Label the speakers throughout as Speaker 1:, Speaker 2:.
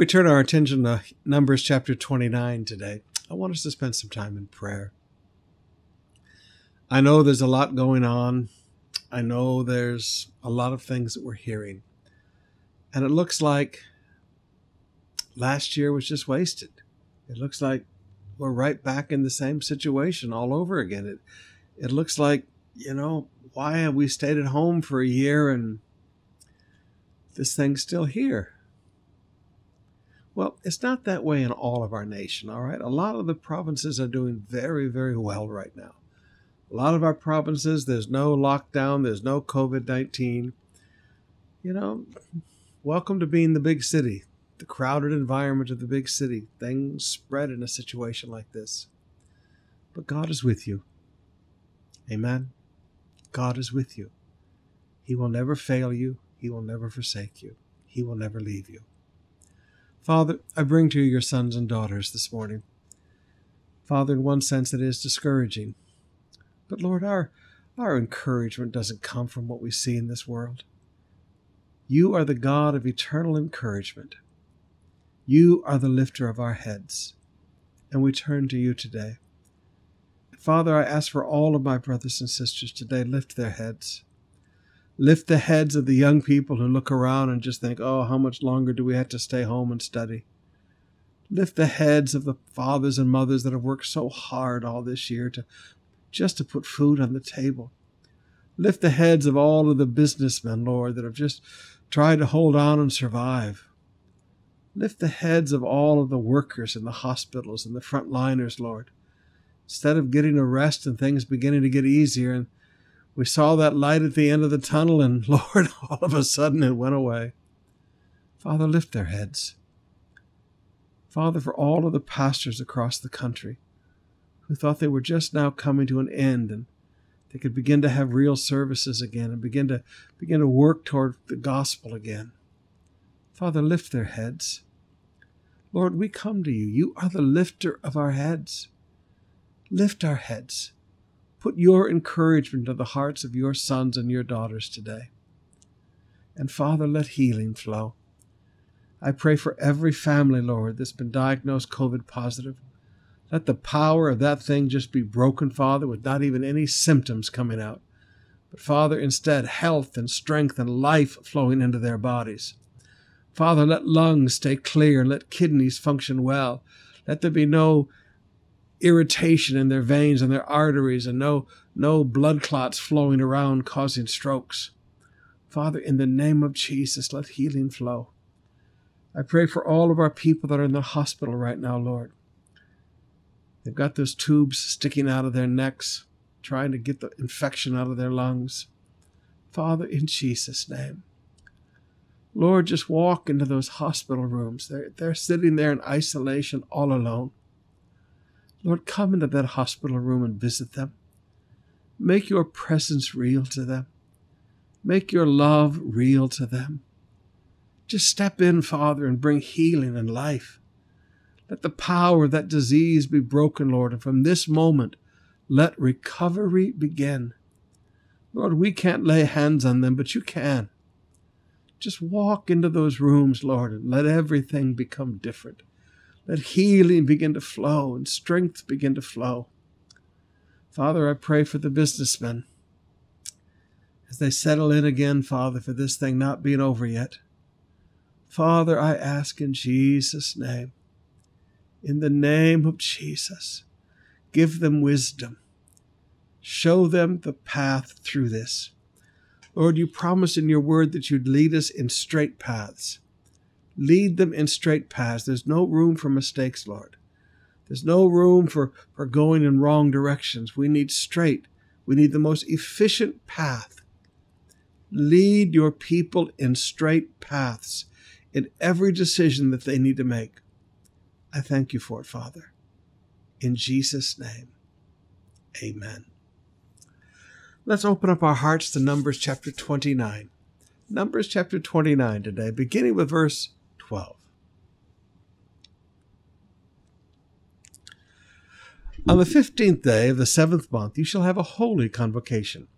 Speaker 1: We turn our attention to Numbers chapter 29 today. I want us to spend some time in prayer. I know there's a lot going on. I know there's a lot of things that we're hearing. And it looks like last year was just wasted. It looks like we're right back in the same situation all over again. It it looks like, you know, why have we stayed at home for a year and this thing's still here? Well, it's not that way in all of our nation, all right? A lot of the provinces are doing very, very well right now. A lot of our provinces, there's no lockdown, there's no COVID 19. You know, welcome to being the big city, the crowded environment of the big city. Things spread in a situation like this. But God is with you. Amen. God is with you. He will never fail you, He will never forsake you, He will never leave you. Father, I bring to you your sons and daughters this morning. Father, in one sense, it is discouraging. But Lord, our, our encouragement doesn't come from what we see in this world. You are the God of eternal encouragement. You are the lifter of our heads. And we turn to you today. Father, I ask for all of my brothers and sisters today, lift their heads. Lift the heads of the young people who look around and just think, oh, how much longer do we have to stay home and study? Lift the heads of the fathers and mothers that have worked so hard all this year to just to put food on the table. Lift the heads of all of the businessmen, Lord, that have just tried to hold on and survive. Lift the heads of all of the workers in the hospitals and the frontliners, Lord. Instead of getting a rest and things beginning to get easier, and we saw that light at the end of the tunnel, and Lord, all of a sudden it went away. Father, lift their heads. Father, for all of the pastors across the country who thought they were just now coming to an end and they could begin to have real services again and begin to begin to work toward the gospel again. Father, lift their heads. Lord, we come to you. You are the lifter of our heads. Lift our heads. Put your encouragement into the hearts of your sons and your daughters today. And Father, let healing flow. I pray for every family, Lord, that's been diagnosed COVID positive. Let the power of that thing just be broken, Father, with not even any symptoms coming out. But, Father, instead, health and strength and life flowing into their bodies. Father, let lungs stay clear, and let kidneys function well. Let there be no irritation in their veins and their arteries and no, no blood clots flowing around causing strokes. Father, in the name of Jesus, let healing flow. I pray for all of our people that are in the hospital right now, Lord. They've got those tubes sticking out of their necks, trying to get the infection out of their lungs. Father, in Jesus' name. Lord, just walk into those hospital rooms. They're, they're sitting there in isolation all alone. Lord, come into that hospital room and visit them. Make your presence real to them. Make your love real to them. Just step in, Father, and bring healing and life. Let the power of that disease be broken, Lord, and from this moment, let recovery begin. Lord, we can't lay hands on them, but you can. Just walk into those rooms, Lord, and let everything become different. Let healing begin to flow and strength begin to flow. Father, I pray for the businessmen as they settle in again, Father, for this thing not being over yet. Father, I ask in Jesus' name in the name of Jesus. Give them wisdom. Show them the path through this. Lord, you promised in your word that you'd lead us in straight paths. Lead them in straight paths. There's no room for mistakes, Lord. There's no room for, for going in wrong directions. We need straight. We need the most efficient path. Lead your people in straight paths in every decision that they need to make. I thank you for it, Father. In Jesus' name, amen. Let's open up our hearts to Numbers chapter 29. Numbers chapter 29 today, beginning with verse 12. On the fifteenth day of the seventh month, you shall have a holy convocation.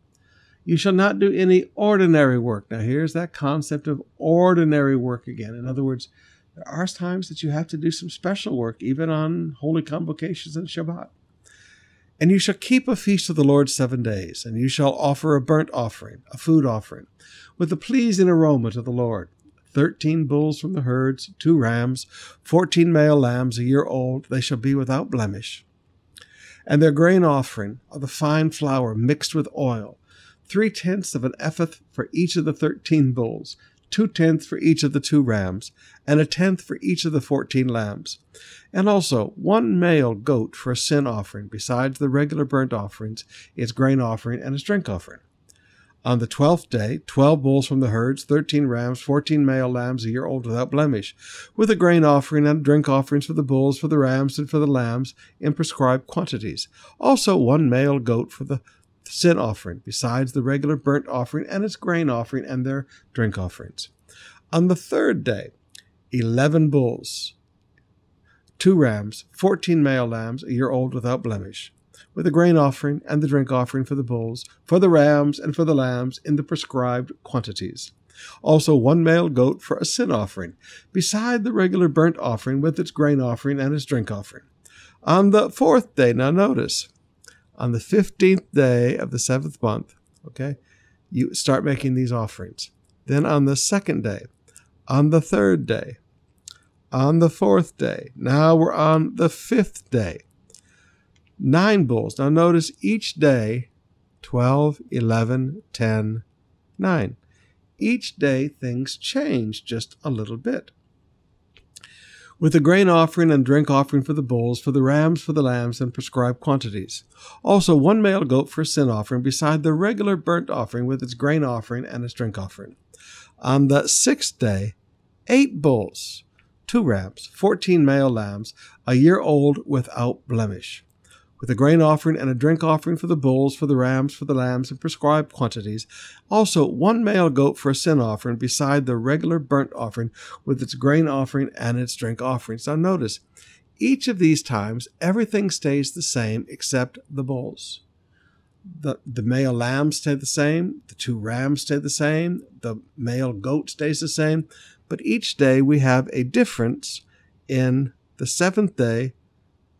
Speaker 1: You shall not do any ordinary work. Now, here's that concept of ordinary work again. In other words, There are times that you have to do some special work, even on holy convocations and Shabbat. And you shall keep a feast of the Lord seven days, and you shall offer a burnt offering, a food offering, with a pleasing aroma to the Lord. Thirteen bulls from the herds, two rams, fourteen male lambs a year old, they shall be without blemish. And their grain offering of the fine flour mixed with oil, three tenths of an ephah for each of the thirteen bulls, two tenths for each of the two rams, and a tenth for each of the fourteen lambs, and also one male goat for a sin offering, besides the regular burnt offerings, its grain offering, and its drink offering. On the twelfth day, twelve bulls from the herds, thirteen rams, fourteen male lambs a year old without blemish, with a grain offering and drink offerings for the bulls, for the rams, and for the lambs in prescribed quantities. Also one male goat for the sin offering, besides the regular burnt offering and its grain offering and their drink offerings. On the third day, eleven bulls, two rams, fourteen male lambs, a year old without blemish, with the grain offering and the drink offering for the bulls, for the rams, and for the lambs in the prescribed quantities. Also, one male goat for a sin offering, beside the regular burnt offering with its grain offering and its drink offering. On the fourth day, now notice, on the 15th day of the seventh month, okay, you start making these offerings. Then on the second day, on the third day, on the fourth day, now we're on the fifth day. Nine bulls. Now notice each day 12, 11, 10, 9. Each day things change just a little bit with a grain offering and drink offering for the bulls, for the rams, for the lambs, in prescribed quantities. Also, one male goat for a sin offering, beside the regular burnt offering with its grain offering and its drink offering. On the sixth day, eight bulls, two rams, fourteen male lambs, a year old without blemish with a grain offering and a drink offering for the bulls, for the rams, for the lambs in prescribed quantities. Also, one male goat for a sin offering, beside the regular burnt offering with its grain offering and its drink offerings. Now, notice, each of these times, everything stays the same except the bulls. The, the male lamb stay the same, the two rams stay the same, the male goat stays the same, but each day we have a difference in the seventh day,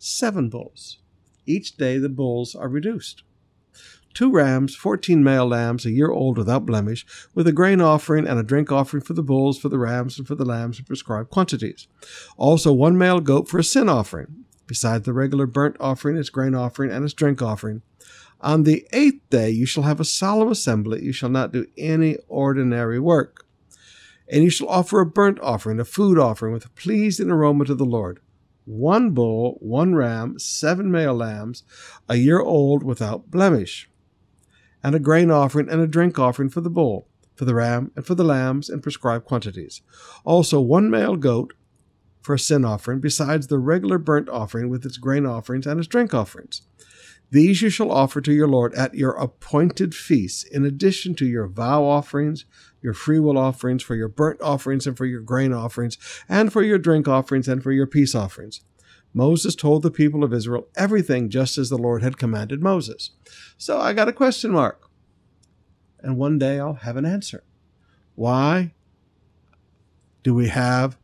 Speaker 1: seven bulls. Each day the bulls are reduced. Two rams, fourteen male lambs, a year old without blemish, with a grain offering and a drink offering for the bulls, for the rams, and for the lambs in prescribed quantities. Also one male goat for a sin offering, besides the regular burnt offering, its grain offering, and its drink offering. On the eighth day you shall have a solemn assembly, you shall not do any ordinary work. And you shall offer a burnt offering, a food offering, with a pleasing aroma to the Lord one bull, one ram, seven male lambs, a year old without blemish, and a grain offering and a drink offering for the bull, for the ram, and for the lambs in prescribed quantities. Also, one male goat for a sin offering, besides the regular burnt offering with its grain offerings and its drink offerings. These you shall offer to your Lord at your appointed feasts, in addition to your vow offerings, your freewill offerings, for your burnt offerings, and for your grain offerings, and for your drink offerings, and for your peace offerings. Moses told the people of Israel everything just as the Lord had commanded Moses. So I got a question mark. And one day I'll have an answer. Why do we have,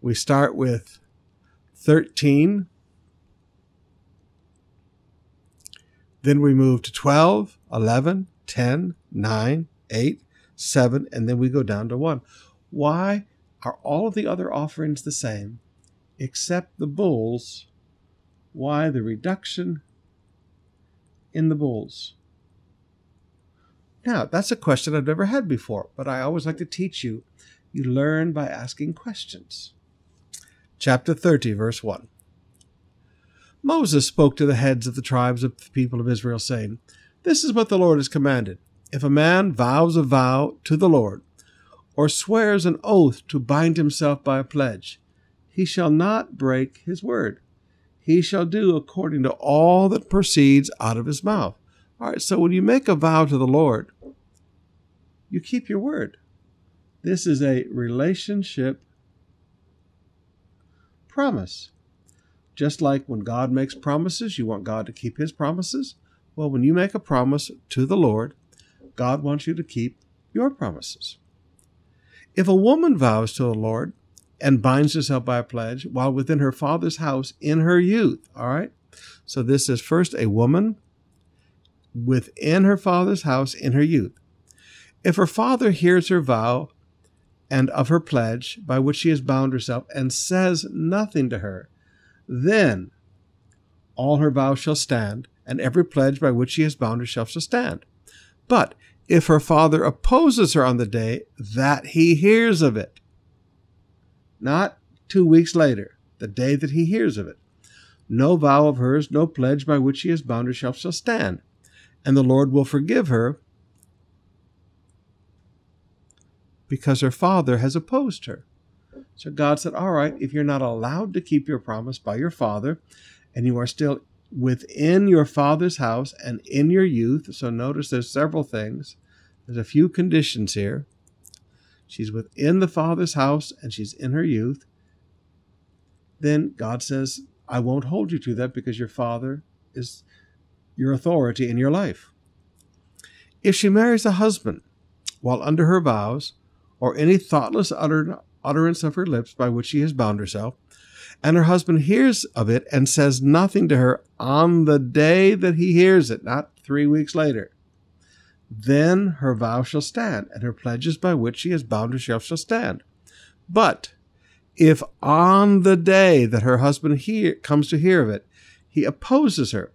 Speaker 1: we start with 13 Then we move to 12, 11, 10, 9, 8, 7, and then we go down to 1. Why are all of the other offerings the same except the bulls? Why the reduction in the bulls? Now, that's a question I've never had before, but I always like to teach you. You learn by asking questions. Chapter 30, verse 1. Moses spoke to the heads of the tribes of the people of Israel, saying, This is what the Lord has commanded. If a man vows a vow to the Lord, or swears an oath to bind himself by a pledge, he shall not break his word. He shall do according to all that proceeds out of his mouth. All right, so when you make a vow to the Lord, you keep your word. This is a relationship promise. Just like when God makes promises, you want God to keep his promises. Well, when you make a promise to the Lord, God wants you to keep your promises. If a woman vows to the Lord and binds herself by a pledge while within her father's house in her youth. All right. So this is first a woman within her father's house in her youth. If her father hears her vow and of her pledge by which she has bound herself and says nothing to her, then all her vows shall stand, and every pledge by which she has bound herself shall stand. But if her father opposes her on the day that he hears of it, not two weeks later, the day that he hears of it, no vow of hers, no pledge by which she has bound herself shall stand, and the Lord will forgive her because her father has opposed her. So God said, All right, if you're not allowed to keep your promise by your father, and you are still within your father's house and in your youth, so notice there's several things, there's a few conditions here. She's within the father's house and she's in her youth. Then God says, I won't hold you to that because your father is your authority in your life. If she marries a husband while under her vows, or any thoughtless utter, utterance of her lips by which she has bound herself, and her husband hears of it and says nothing to her on the day that he hears it, not three weeks later, then her vow shall stand, and her pledges by which she has bound herself shall stand. But if on the day that her husband hear, comes to hear of it, he opposes her,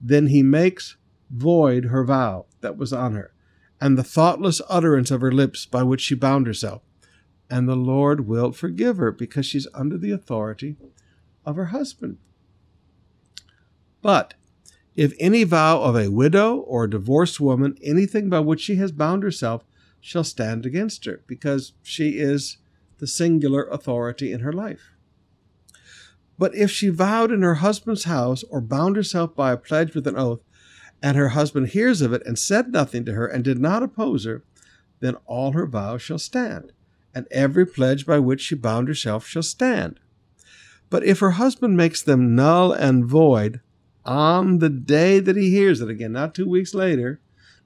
Speaker 1: then he makes void her vow that was on her, and the thoughtless utterance of her lips by which she bound herself. And the Lord will forgive her because she's under the authority of her husband. But if any vow of a widow or a divorced woman, anything by which she has bound herself, shall stand against her, because she is the singular authority in her life. But if she vowed in her husband's house or bound herself by a pledge with an oath, and her husband hears of it and said nothing to her and did not oppose her, then all her vows shall stand, and every pledge by which she bound herself shall stand. But if her husband makes them null and void on the day that he hears it, again, not two weeks later,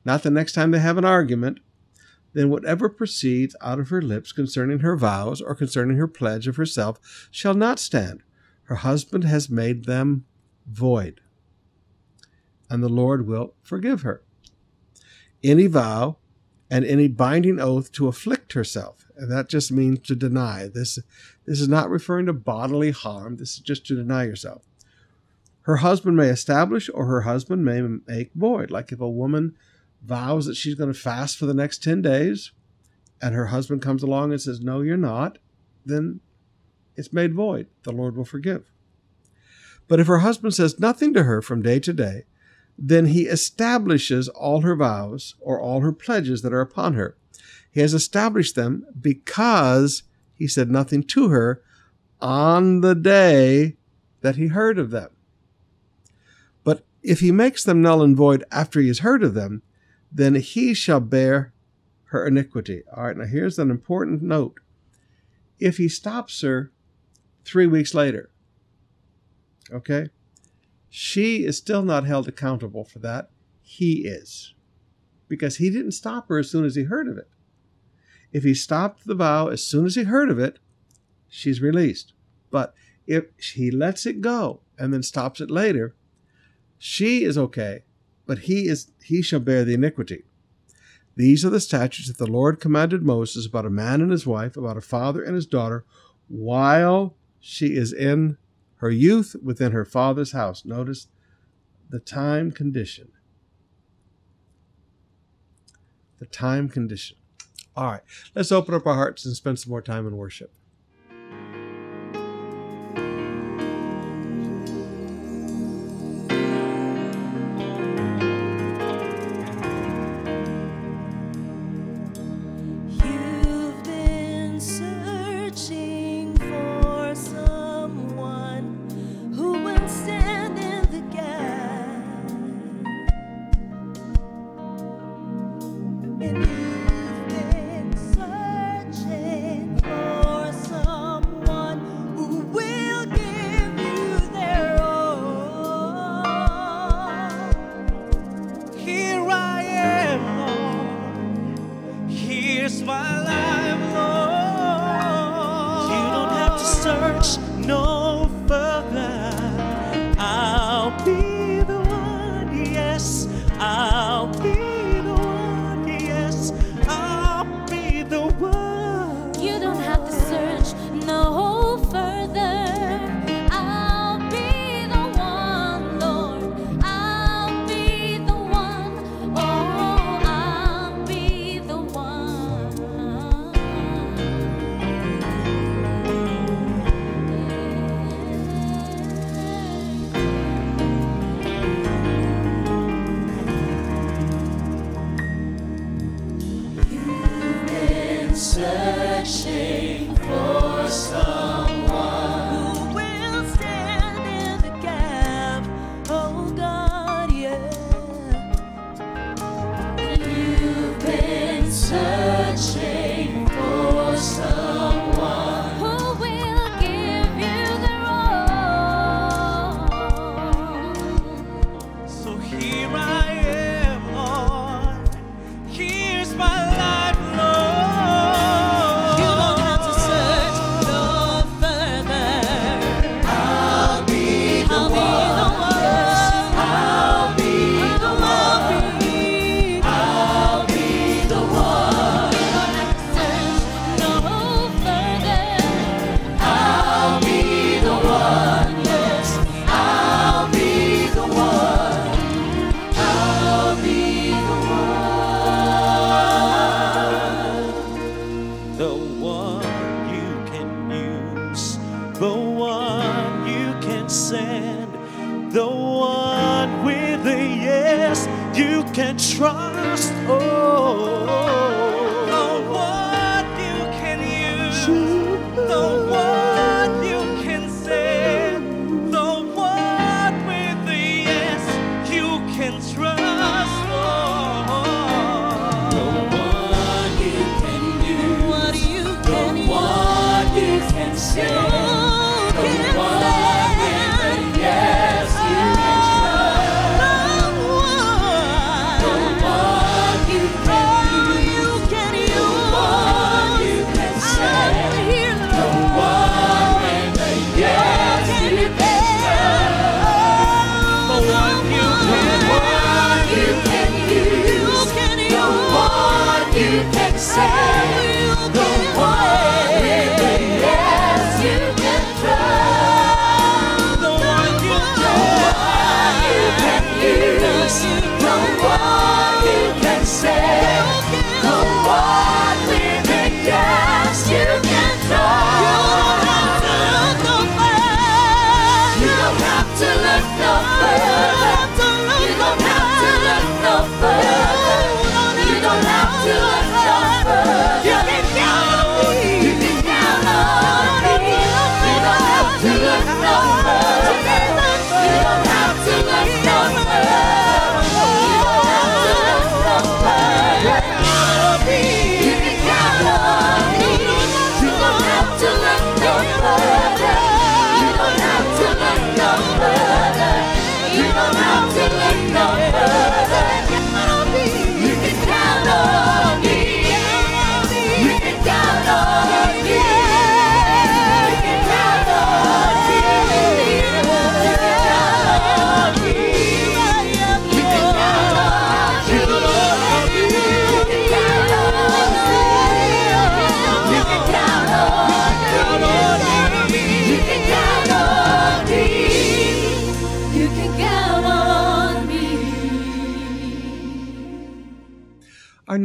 Speaker 1: not the next time they have an argument, then whatever proceeds out of her lips concerning her vows or concerning her pledge of herself shall not stand. Her husband has made them void and the Lord will forgive her. Any vow and any binding oath to afflict herself, and that just means to deny. This, this is not referring to bodily harm, this is just to deny yourself. Her husband may establish or her husband may make void. Like if a woman vows that she's going to fast for the next 10 days and her husband comes along and says, No, you're not, then it's made void. The Lord will forgive. But if her husband says nothing to her from day to day, then he establishes all her vows or all her pledges that are upon her. He has established them because he said nothing to her on the day that he heard of them. But if he makes them null and void after he has heard of them, then he shall bear her iniquity. All right, now here's an important note. If he stops her three weeks later, okay, she is still not held accountable for that. He is. Because he didn't stop her as soon as he heard of it. If he stopped the vow as soon as he heard of it, she's released. But if he lets it go and then stops it later, she is okay, but he is he shall bear the iniquity. These are the statutes that the Lord commanded Moses about a man and his wife, about a father and his daughter, while she is in her youth within her father's house. Notice the time condition. The time condition. All right, let's open up our hearts and spend some more time in worship.
Speaker 2: so here
Speaker 1: I am.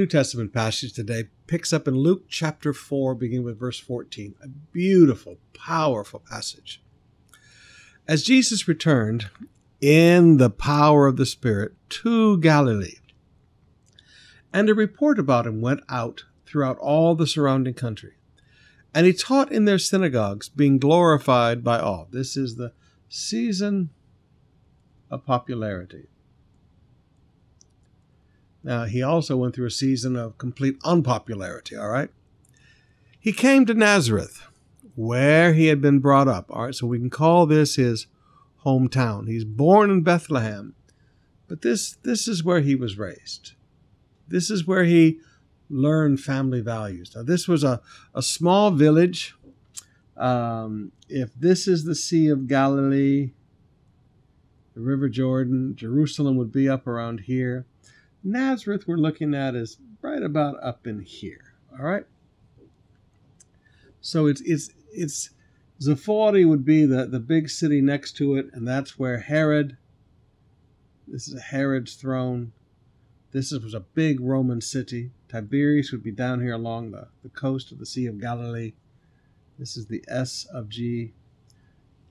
Speaker 1: Testament passage today picks up in Luke chapter 4, beginning with verse 14. A beautiful, powerful passage. As Jesus returned in the power of the Spirit to Galilee, and a report about him went out throughout all the surrounding country. And he taught in their synagogues, being glorified by all. This is the season of popularity. Now, he also went through a season of complete unpopularity, all right? He came to Nazareth, where he had been brought up, all right? So we can call this his hometown. He's born in Bethlehem, but this, this is where he was raised. This is where he learned family values. Now, this was a, a small village. Um, if this is the Sea of Galilee, the River Jordan, Jerusalem would be up around here. Nazareth, we're looking at is right about up in here. All right. So it's it's it's Zephori would be the the big city next to it, and that's where Herod. This is Herod's throne. This was a big Roman city. Tiberias would be down here along the, the coast of the Sea of Galilee. This is the S of G.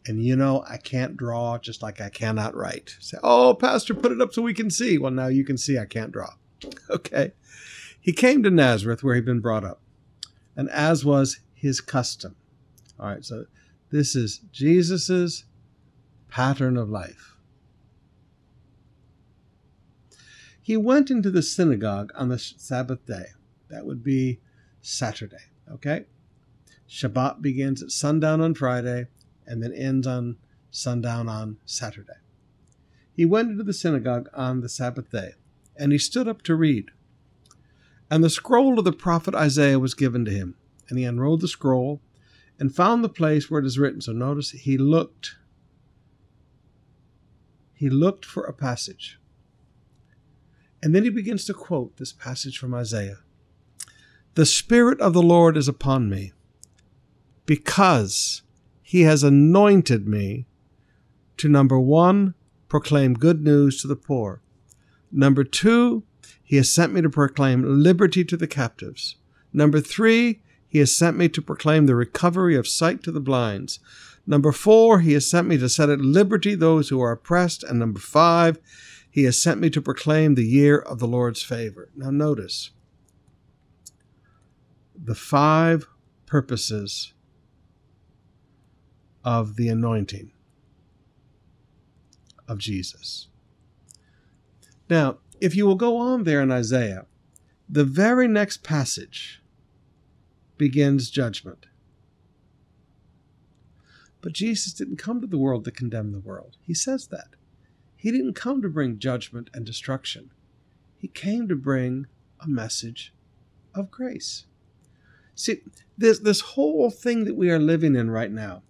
Speaker 1: And you know, I can't draw just like I cannot write. Say, oh, Pastor, put it up so we can see. Well, now you can see I can't draw. Okay. He came to Nazareth where he'd been brought up, and as was his custom. All right, so this is Jesus's pattern of life. He went into the synagogue on the Sabbath day. That would be Saturday. Okay? Shabbat begins at sundown on Friday and then ends on sundown on Saturday. He went into the synagogue on the Sabbath day, and he stood up to read. And the scroll of the prophet Isaiah was given to him, and he unrolled the scroll and found the place where it is written. So notice he looked. He looked for a passage. And then he begins to quote this passage from Isaiah The Spirit of the Lord is upon me, because he has anointed me to number one, proclaim good news to the poor. Number two, he has sent me to proclaim liberty to the captives. Number three, he has sent me to proclaim the recovery of sight to the blinds. Number four, he has sent me to set at liberty those who are oppressed. And number five, he has sent me to proclaim the year of the Lord's favor. Now, notice the five purposes of the anointing of Jesus. Now, if you will go on there in Isaiah, the very next passage begins judgment. But Jesus didn't come to the world to condemn the world. He says that. He didn't come to bring judgment and destruction. He came to bring a message of grace. See, this, this whole thing that we are living in right now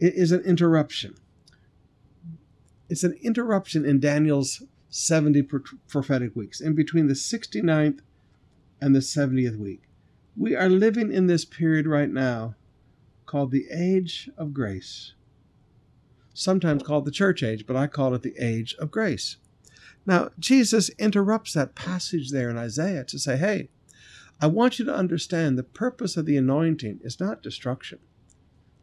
Speaker 1: is an interruption. It's an interruption in Daniel's 70 prophetic weeks, in between the 69th and the 70th week. We are living in this period right now called the age of grace. Sometimes called the church age, but I call it the age of grace. Now, Jesus interrupts that passage there in Isaiah to say, hey, I want you to understand the purpose of the anointing is not destruction.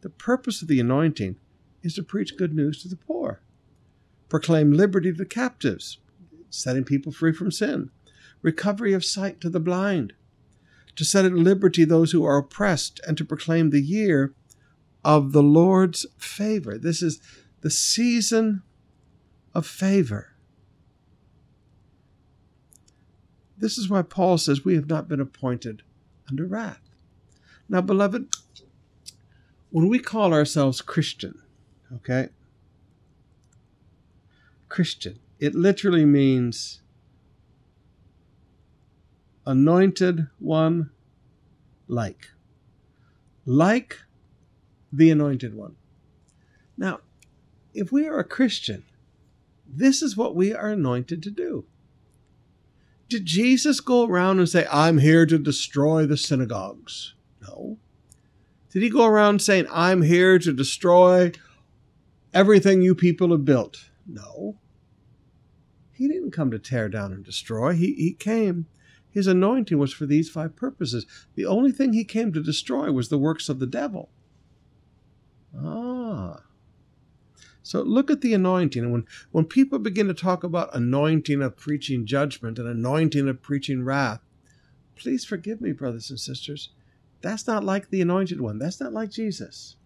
Speaker 1: The purpose of the anointing is to preach good news to the poor, proclaim liberty to the captives, setting people free from sin, recovery of sight to the blind, to set at liberty those who are oppressed, and to proclaim the year of the Lord's favor. This is the season of favor. This is why Paul says we have not been appointed under wrath. Now, beloved, when we call ourselves Christian, okay, Christian, it literally means anointed one like. Like the anointed one. Now, if we are a Christian, this is what we are anointed to do. Did Jesus go around and say, I'm here to destroy the synagogues? No. Did he go around saying, I'm here to destroy everything you people have built? No. He didn't come to tear down and destroy. He, he came his anointing was for these five purposes. The only thing he came to destroy was the works of the devil. Ah. So look at the anointing. And when, when people begin to talk about anointing of preaching judgment and anointing of preaching wrath, please forgive me, brothers and sisters. That's not like the anointed one. That's not like Jesus.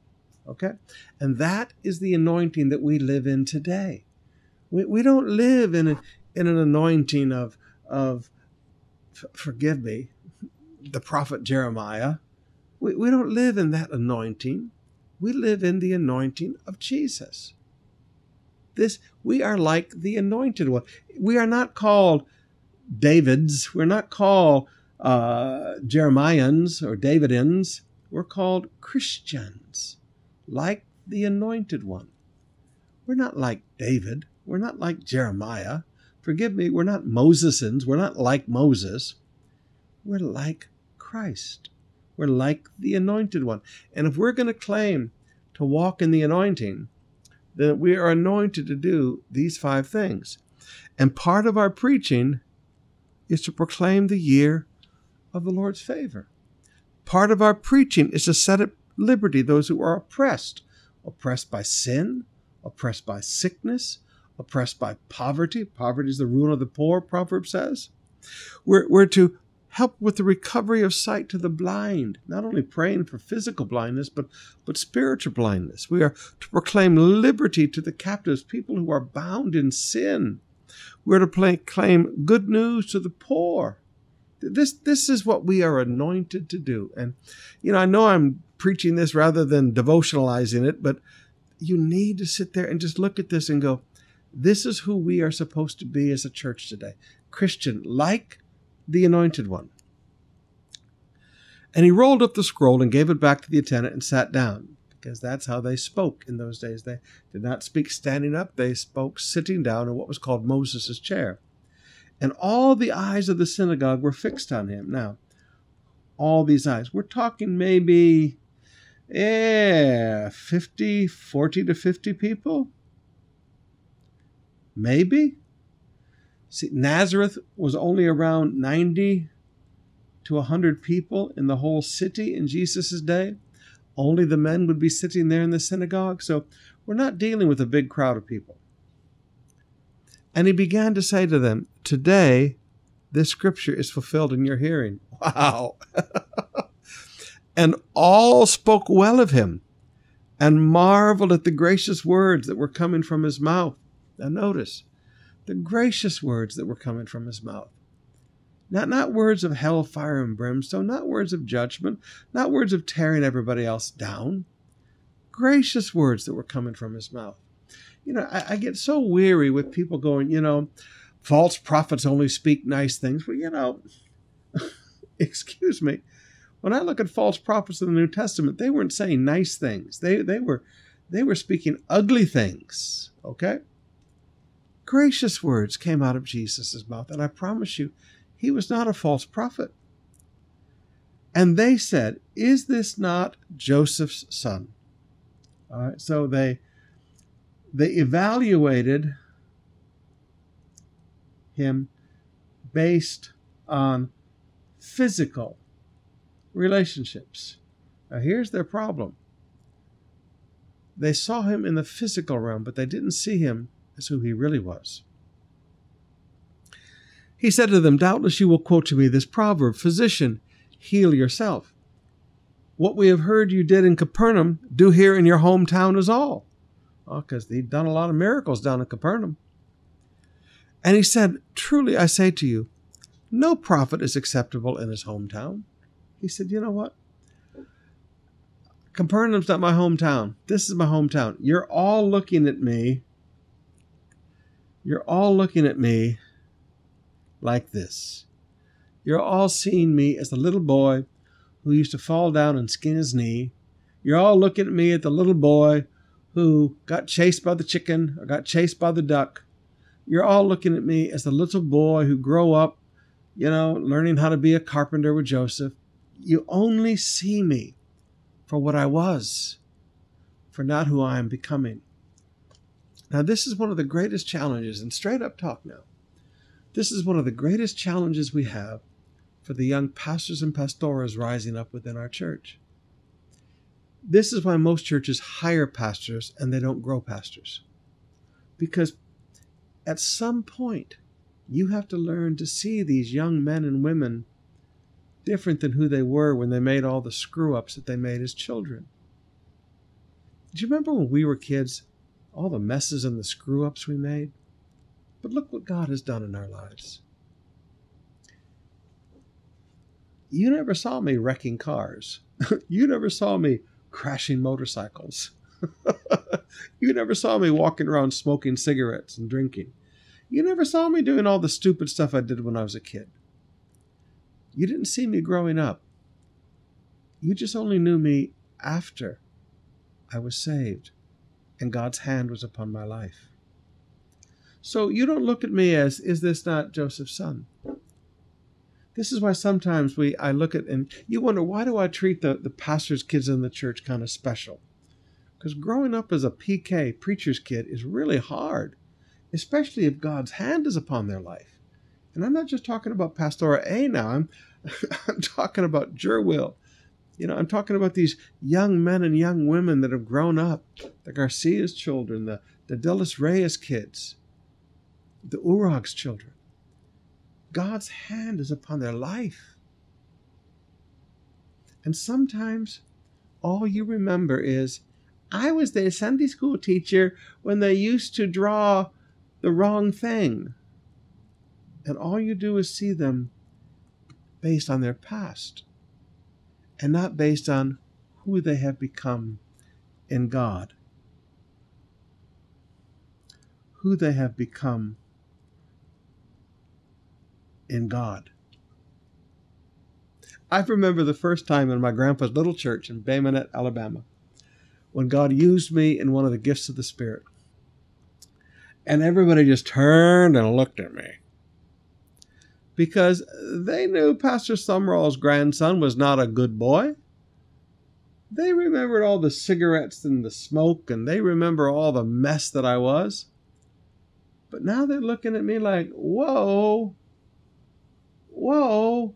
Speaker 1: Okay? And that is the anointing that we live in today. We, we don't live in, a, in an anointing of, of forgive me, the prophet Jeremiah. We, we don't live in that anointing. We live in the anointing of Jesus. This we are like the anointed one. We are not called Davids. We're not called uh, Jeremians or Davidins. We're called Christians, like the anointed one. We're not like David. We're not like Jeremiah. Forgive me, we're not Mosesins. We're not like Moses. We're like Christ. We're like the anointed one. And if we're going to claim to walk in the anointing, then we are anointed to do these five things. And part of our preaching is to proclaim the year of the Lord's favor. Part of our preaching is to set at liberty those who are oppressed, oppressed by sin, oppressed by sickness, oppressed by poverty. Poverty is the ruin of the poor, Proverbs says. We're, we're to help with the recovery of sight to the blind, not only praying for physical blindness, but, but spiritual blindness. We are to proclaim liberty to the captives, people who are bound in sin. We're to proclaim good news to the poor. This, this is what we are anointed to do. And, you know, I know I'm preaching this rather than devotionalizing it, but you need to sit there and just look at this and go, this is who we are supposed to be as a church today Christian, like the anointed one. And he rolled up the scroll and gave it back to the attendant and sat down, because that's how they spoke in those days. They did not speak standing up, they spoke sitting down in what was called Moses' chair. And all the eyes of the synagogue were fixed on him. Now, all these eyes. We're talking maybe, yeah, 50, 40 to 50 people. Maybe. See, Nazareth was only around 90 to a hundred people in the whole city in Jesus' day. Only the men would be sitting there in the synagogue. So we're not dealing with a big crowd of people. And he began to say to them, Today, this scripture is fulfilled in your hearing. Wow. and all spoke well of him and marveled at the gracious words that were coming from his mouth. Now, notice the gracious words that were coming from his mouth. Not, not words of hellfire and brimstone, not words of judgment, not words of tearing everybody else down. Gracious words that were coming from his mouth. You know, I, I get so weary with people going, you know, false prophets only speak nice things. Well, you know, excuse me. When I look at false prophets in the New Testament, they weren't saying nice things. They they were they were speaking ugly things. Okay? Gracious words came out of Jesus' mouth, and I promise you, he was not a false prophet. And they said, Is this not Joseph's son? All right, so they they evaluated him based on physical relationships. Now, here's their problem they saw him in the physical realm, but they didn't see him as who he really was. He said to them, Doubtless you will quote to me this proverb Physician, heal yourself. What we have heard you did in Capernaum, do here in your hometown is all. Oh, because he'd done a lot of miracles down in Capernaum. And he said, Truly I say to you, no prophet is acceptable in his hometown. He said, You know what? Capernaum's not my hometown. This is my hometown. You're all looking at me. You're all looking at me like this. You're all seeing me as the little boy who used to fall down and skin his knee. You're all looking at me at the little boy who got chased by the chicken or got chased by the duck. You're all looking at me as the little boy who grew up, you know, learning how to be a carpenter with Joseph. You only see me for what I was, for not who I am becoming. Now, this is one of the greatest challenges, and straight up talk now. This is one of the greatest challenges we have for the young pastors and pastoras rising up within our church. This is why most churches hire pastors and they don't grow pastors. Because at some point, you have to learn to see these young men and women different than who they were when they made all the screw ups that they made as children. Do you remember when we were kids, all the messes and the screw ups we made? But look what God has done in our lives. You never saw me wrecking cars. you never saw me crashing motorcycles. you never saw me walking around smoking cigarettes and drinking. You never saw me doing all the stupid stuff I did when I was a kid. You didn't see me growing up. You just only knew me after I was saved and God's hand was upon my life. So you don't look at me as, is this not Joseph's son? This is why sometimes we I look at and you wonder why do I treat the, the pastor's kids in the church kind of special? Because growing up as a PK preacher's kid is really hard, especially if God's hand is upon their life. And I'm not just talking about Pastora A now. I'm I'm talking about Jerwill. You know, I'm talking about these young men and young women that have grown up, the Garcia's children, the, the Dillis Reyes kids, the Urag's children. God's hand is upon their life. And sometimes all you remember is, I was their Sunday school teacher when they used to draw the wrong thing. And all you do is see them based on their past and not based on who they have become in God. Who they have become in God. I remember the first time in my grandpa's little church in Bay Minette, Alabama, when God used me in one of the gifts of the Spirit. And everybody just turned and looked at me. Because they knew Pastor Sumrall's grandson was not a good boy. They remembered all the cigarettes and the smoke, and they remember all the mess that I was. But now they're looking at me like, whoa, whoa,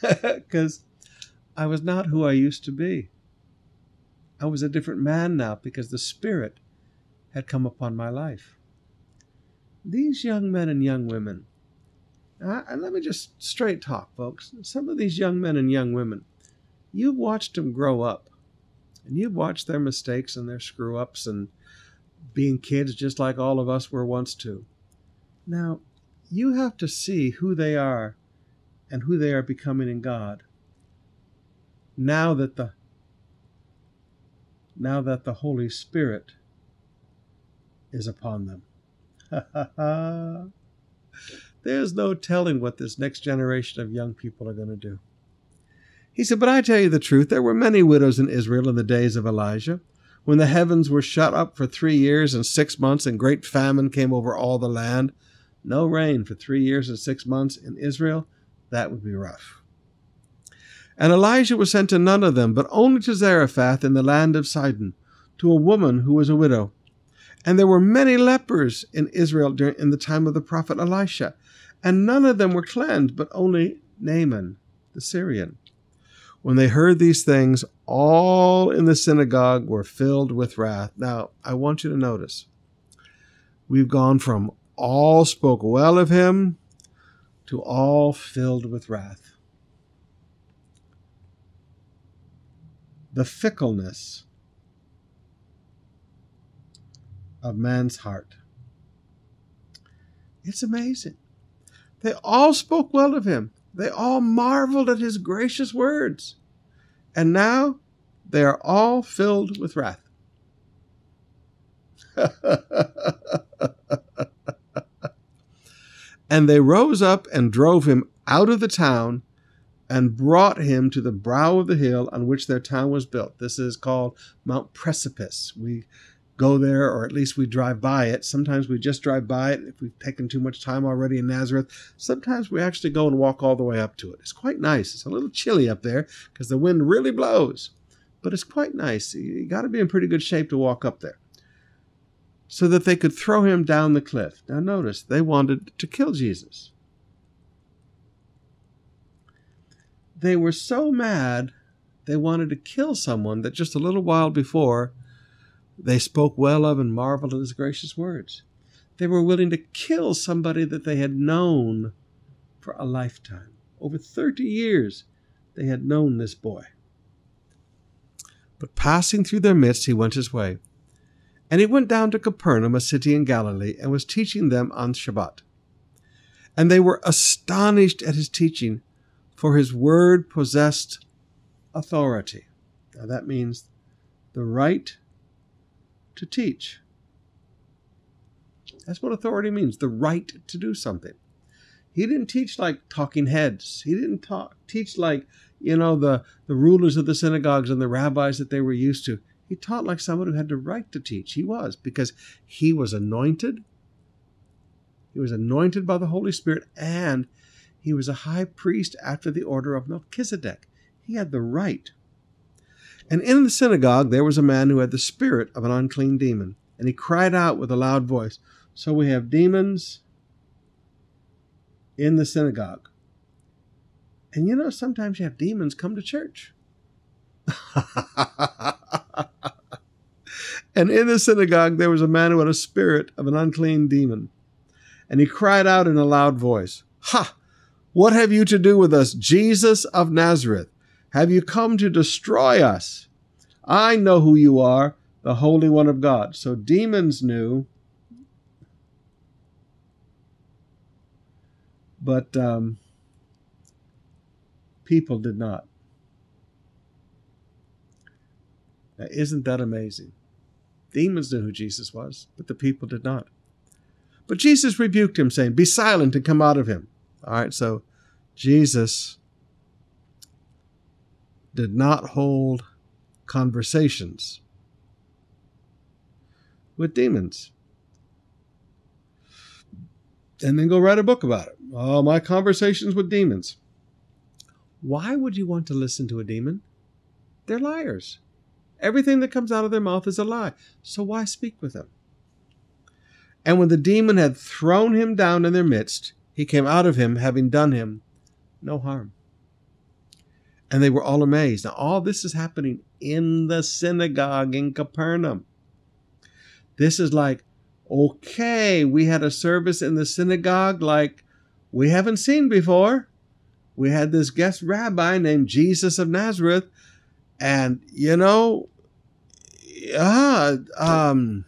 Speaker 1: because I was not who I used to be. I was a different man now because the Spirit had come upon my life. These young men and young women, and let me just straight talk, folks. Some of these young men and young women, you've watched them grow up, and you've watched their mistakes and their screw ups and being kids just like all of us were once too. Now, you have to see who they are and who they are becoming in God. Now that the now that the Holy Spirit is upon them. There's no telling what this next generation of young people are going to do. He said, But I tell you the truth, there were many widows in Israel in the days of Elijah, when the heavens were shut up for three years and six months, and great famine came over all the land. No rain for three years and six months in Israel, that would be rough. And Elijah was sent to none of them, but only to Zarephath in the land of Sidon, to a woman who was a widow. And there were many lepers in Israel during in the time of the prophet Elisha, and none of them were cleansed, but only Naaman the Syrian. When they heard these things, all in the synagogue were filled with wrath. Now, I want you to notice we've gone from all spoke well of him to all filled with wrath. The fickleness of man's heart. It's amazing. They all spoke well of him. They all marveled at his gracious words. And now they are all filled with wrath. and they rose up and drove him out of the town and brought him to the brow of the hill on which their town was built. This is called Mount Precipice. We go there, or at least we drive by it. Sometimes we just drive by it if we've taken too much time already in Nazareth. Sometimes we actually go and walk all the way up to it. It's quite nice. It's a little chilly up there because the wind really blows, but it's quite nice. You got to be in pretty good shape to walk up there. So that they could throw him down the cliff. Now, notice they wanted to kill Jesus. They were so mad they wanted to kill someone that just a little while before they spoke well of and marveled at his gracious words. They were willing to kill somebody that they had known for a lifetime. Over 30 years, they had known this boy. But passing through their midst, he went his way. And he went down to Capernaum, a city in Galilee, and was teaching them on Shabbat. And they were astonished at his teaching, for his word possessed authority. Now that means the right to teach. That's what authority means the right to do something. He didn't teach like talking heads. He didn't talk, teach like, you know, the, the rulers of the synagogues and the rabbis that they were used to. He taught like someone who had the right to teach. He was, because he was anointed. He was anointed by the Holy Spirit, and he was a high priest after the order of Melchizedek. He had the right and in the synagogue there was a man who had the spirit of an unclean demon, and he cried out with a loud voice. So we have demons in the synagogue. And you know, sometimes you have demons come to church. and in the synagogue there was a man who had a spirit of an unclean demon. And he cried out in a loud voice, Ha! What have you to do with us, Jesus of Nazareth? Have you come to destroy us? I know who you are, the Holy One of God. So demons knew, but um, people did not. Now, isn't that amazing? Demons knew who Jesus was, but the people did not. But Jesus rebuked him, saying, Be silent and come out of him. All right, so Jesus did not hold conversations with demons. And then go write a book about it. Oh, my conversations with demons. Why would you want to listen to a demon? They're liars. Everything that comes out of their mouth is a lie. So why speak with them? And when the demon had thrown him down in their midst, he came out of him, having done him no harm. And they were all amazed. Now, all this is happening in the synagogue in Capernaum. This is like, okay, we had a service in the synagogue like we haven't seen before. We had this guest rabbi named Jesus of Nazareth. And, you know, yeah, um,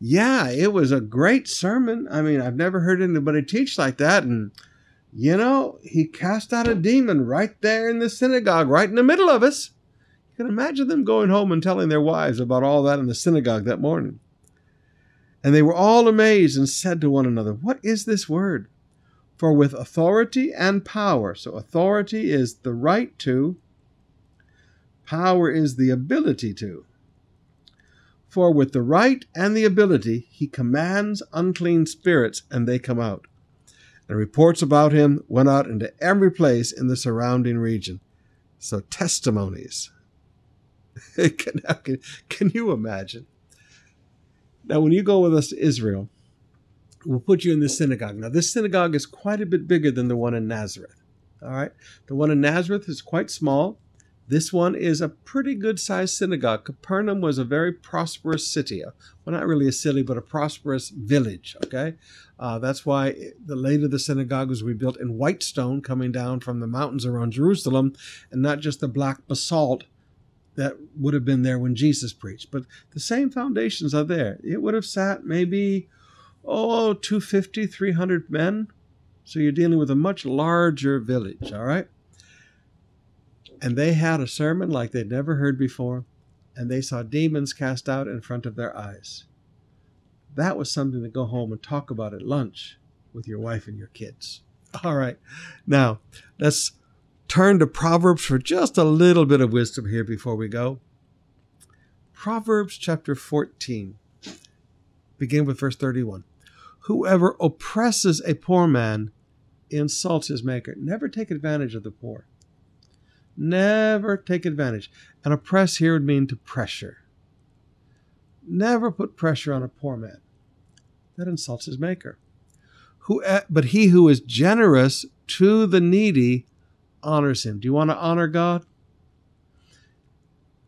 Speaker 1: yeah, it was a great sermon. I mean, I've never heard anybody teach like that. And, you know, he cast out a demon right there in the synagogue, right in the middle of us. You can imagine them going home and telling their wives about all that in the synagogue that morning. And they were all amazed and said to one another, What is this word? For with authority and power, so authority is the right to, power is the ability to. For with the right and the ability he commands unclean spirits, and they come out. And reports about him went out into every place in the surrounding region. So testimonies. can, can you imagine? Now, when you go with us to Israel, we'll put you in this synagogue. Now, this synagogue is quite a bit bigger than the one in Nazareth. All right. The one in Nazareth is quite small. This one is a pretty good sized synagogue. Capernaum was a very prosperous city. Well, not really a city, but a prosperous village. Okay. Uh, that's why the later the synagogue was rebuilt in white stone coming down from the mountains around Jerusalem and not just the black basalt that would have been there when Jesus preached. But the same foundations are there. It would have sat maybe, oh, 250, 300 men. So you're dealing with a much larger village, all right? And they had a sermon like they'd never heard before, and they saw demons cast out in front of their eyes. That was something to go home and talk about at lunch with your wife and your kids. All right. Now, let's turn to Proverbs for just a little bit of wisdom here before we go. Proverbs chapter 14, begin with verse 31. Whoever oppresses a poor man insults his maker. Never take advantage of the poor. Never take advantage. And oppress here would mean to pressure. Never put pressure on a poor man. That insults his maker. Who, eh, but he who is generous to the needy honors him. Do you want to honor God?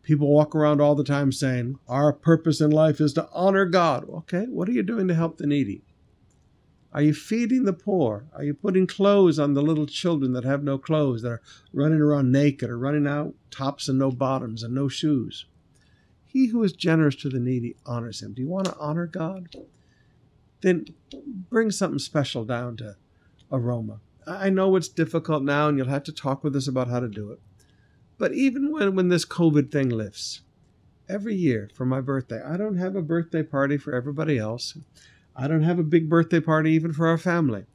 Speaker 1: People walk around all the time saying, Our purpose in life is to honor God. Okay, what are you doing to help the needy? Are you feeding the poor? Are you putting clothes on the little children that have no clothes, that are running around naked or running out tops and no bottoms and no shoes? He who is generous to the needy honors him. Do you want to honor God? Then bring something special down to Aroma. I know it's difficult now, and you'll have to talk with us about how to do it. But even when, when this COVID thing lifts, every year for my birthday, I don't have a birthday party for everybody else. I don't have a big birthday party even for our family.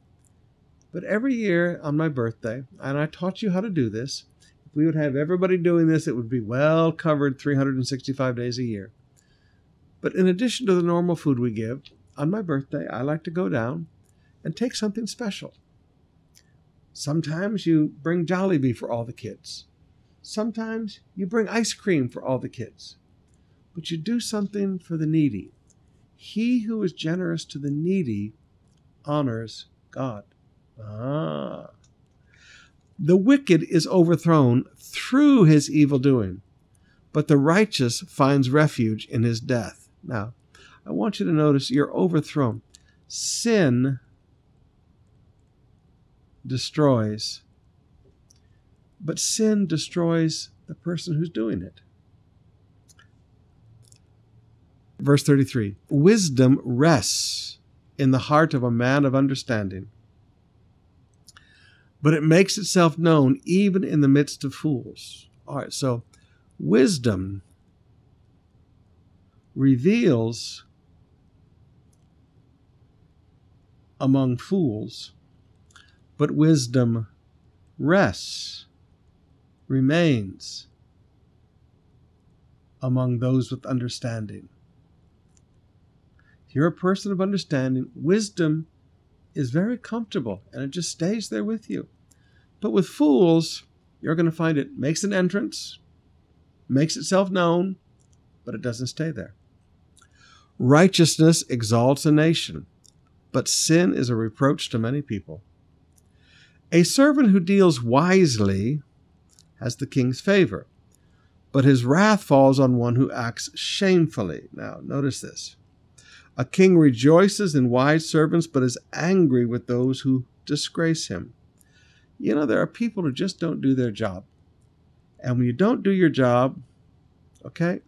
Speaker 1: But every year on my birthday, and I taught you how to do this, if we would have everybody doing this, it would be well covered 365 days a year. But in addition to the normal food we give, on my birthday, I like to go down and take something special. Sometimes you bring Jollibee for all the kids. Sometimes you bring ice cream for all the kids. But you do something for the needy. He who is generous to the needy honors God. Ah. The wicked is overthrown through his evil doing, but the righteous finds refuge in his death. Now, I want you to notice you're overthrown. Sin destroys, but sin destroys the person who's doing it. Verse 33 Wisdom rests in the heart of a man of understanding, but it makes itself known even in the midst of fools. All right, so wisdom reveals among fools but wisdom rests, remains among those with understanding. If you're a person of understanding, wisdom is very comfortable and it just stays there with you. But with fools, you're going to find it makes an entrance, makes itself known, but it doesn't stay there. Righteousness exalts a nation, but sin is a reproach to many people. A servant who deals wisely has the king's favor, but his wrath falls on one who acts shamefully. Now, notice this. A king rejoices in wise servants, but is angry with those who disgrace him. You know, there are people who just don't do their job. And when you don't do your job, okay,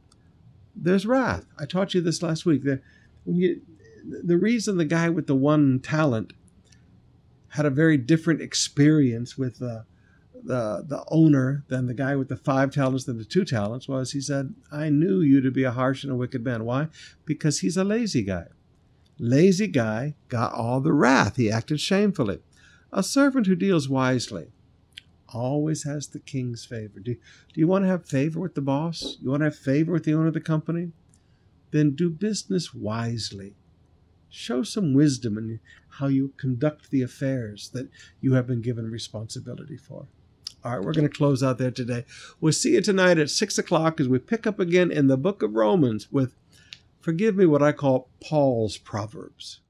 Speaker 1: there's wrath. I taught you this last week. The, you, the reason the guy with the one talent had a very different experience with the, the, the owner than the guy with the five talents than the two talents was he said, I knew you to be a harsh and a wicked man. Why? Because he's a lazy guy. Lazy guy got all the wrath. He acted shamefully. A servant who deals wisely always has the king's favor. Do, do you want to have favor with the boss? You want to have favor with the owner of the company? Then do business wisely. Show some wisdom in how you conduct the affairs that you have been given responsibility for. All right, we're going to close out there today. We'll see you tonight at 6 o'clock as we pick up again in the book of Romans with, forgive me, what I call Paul's Proverbs.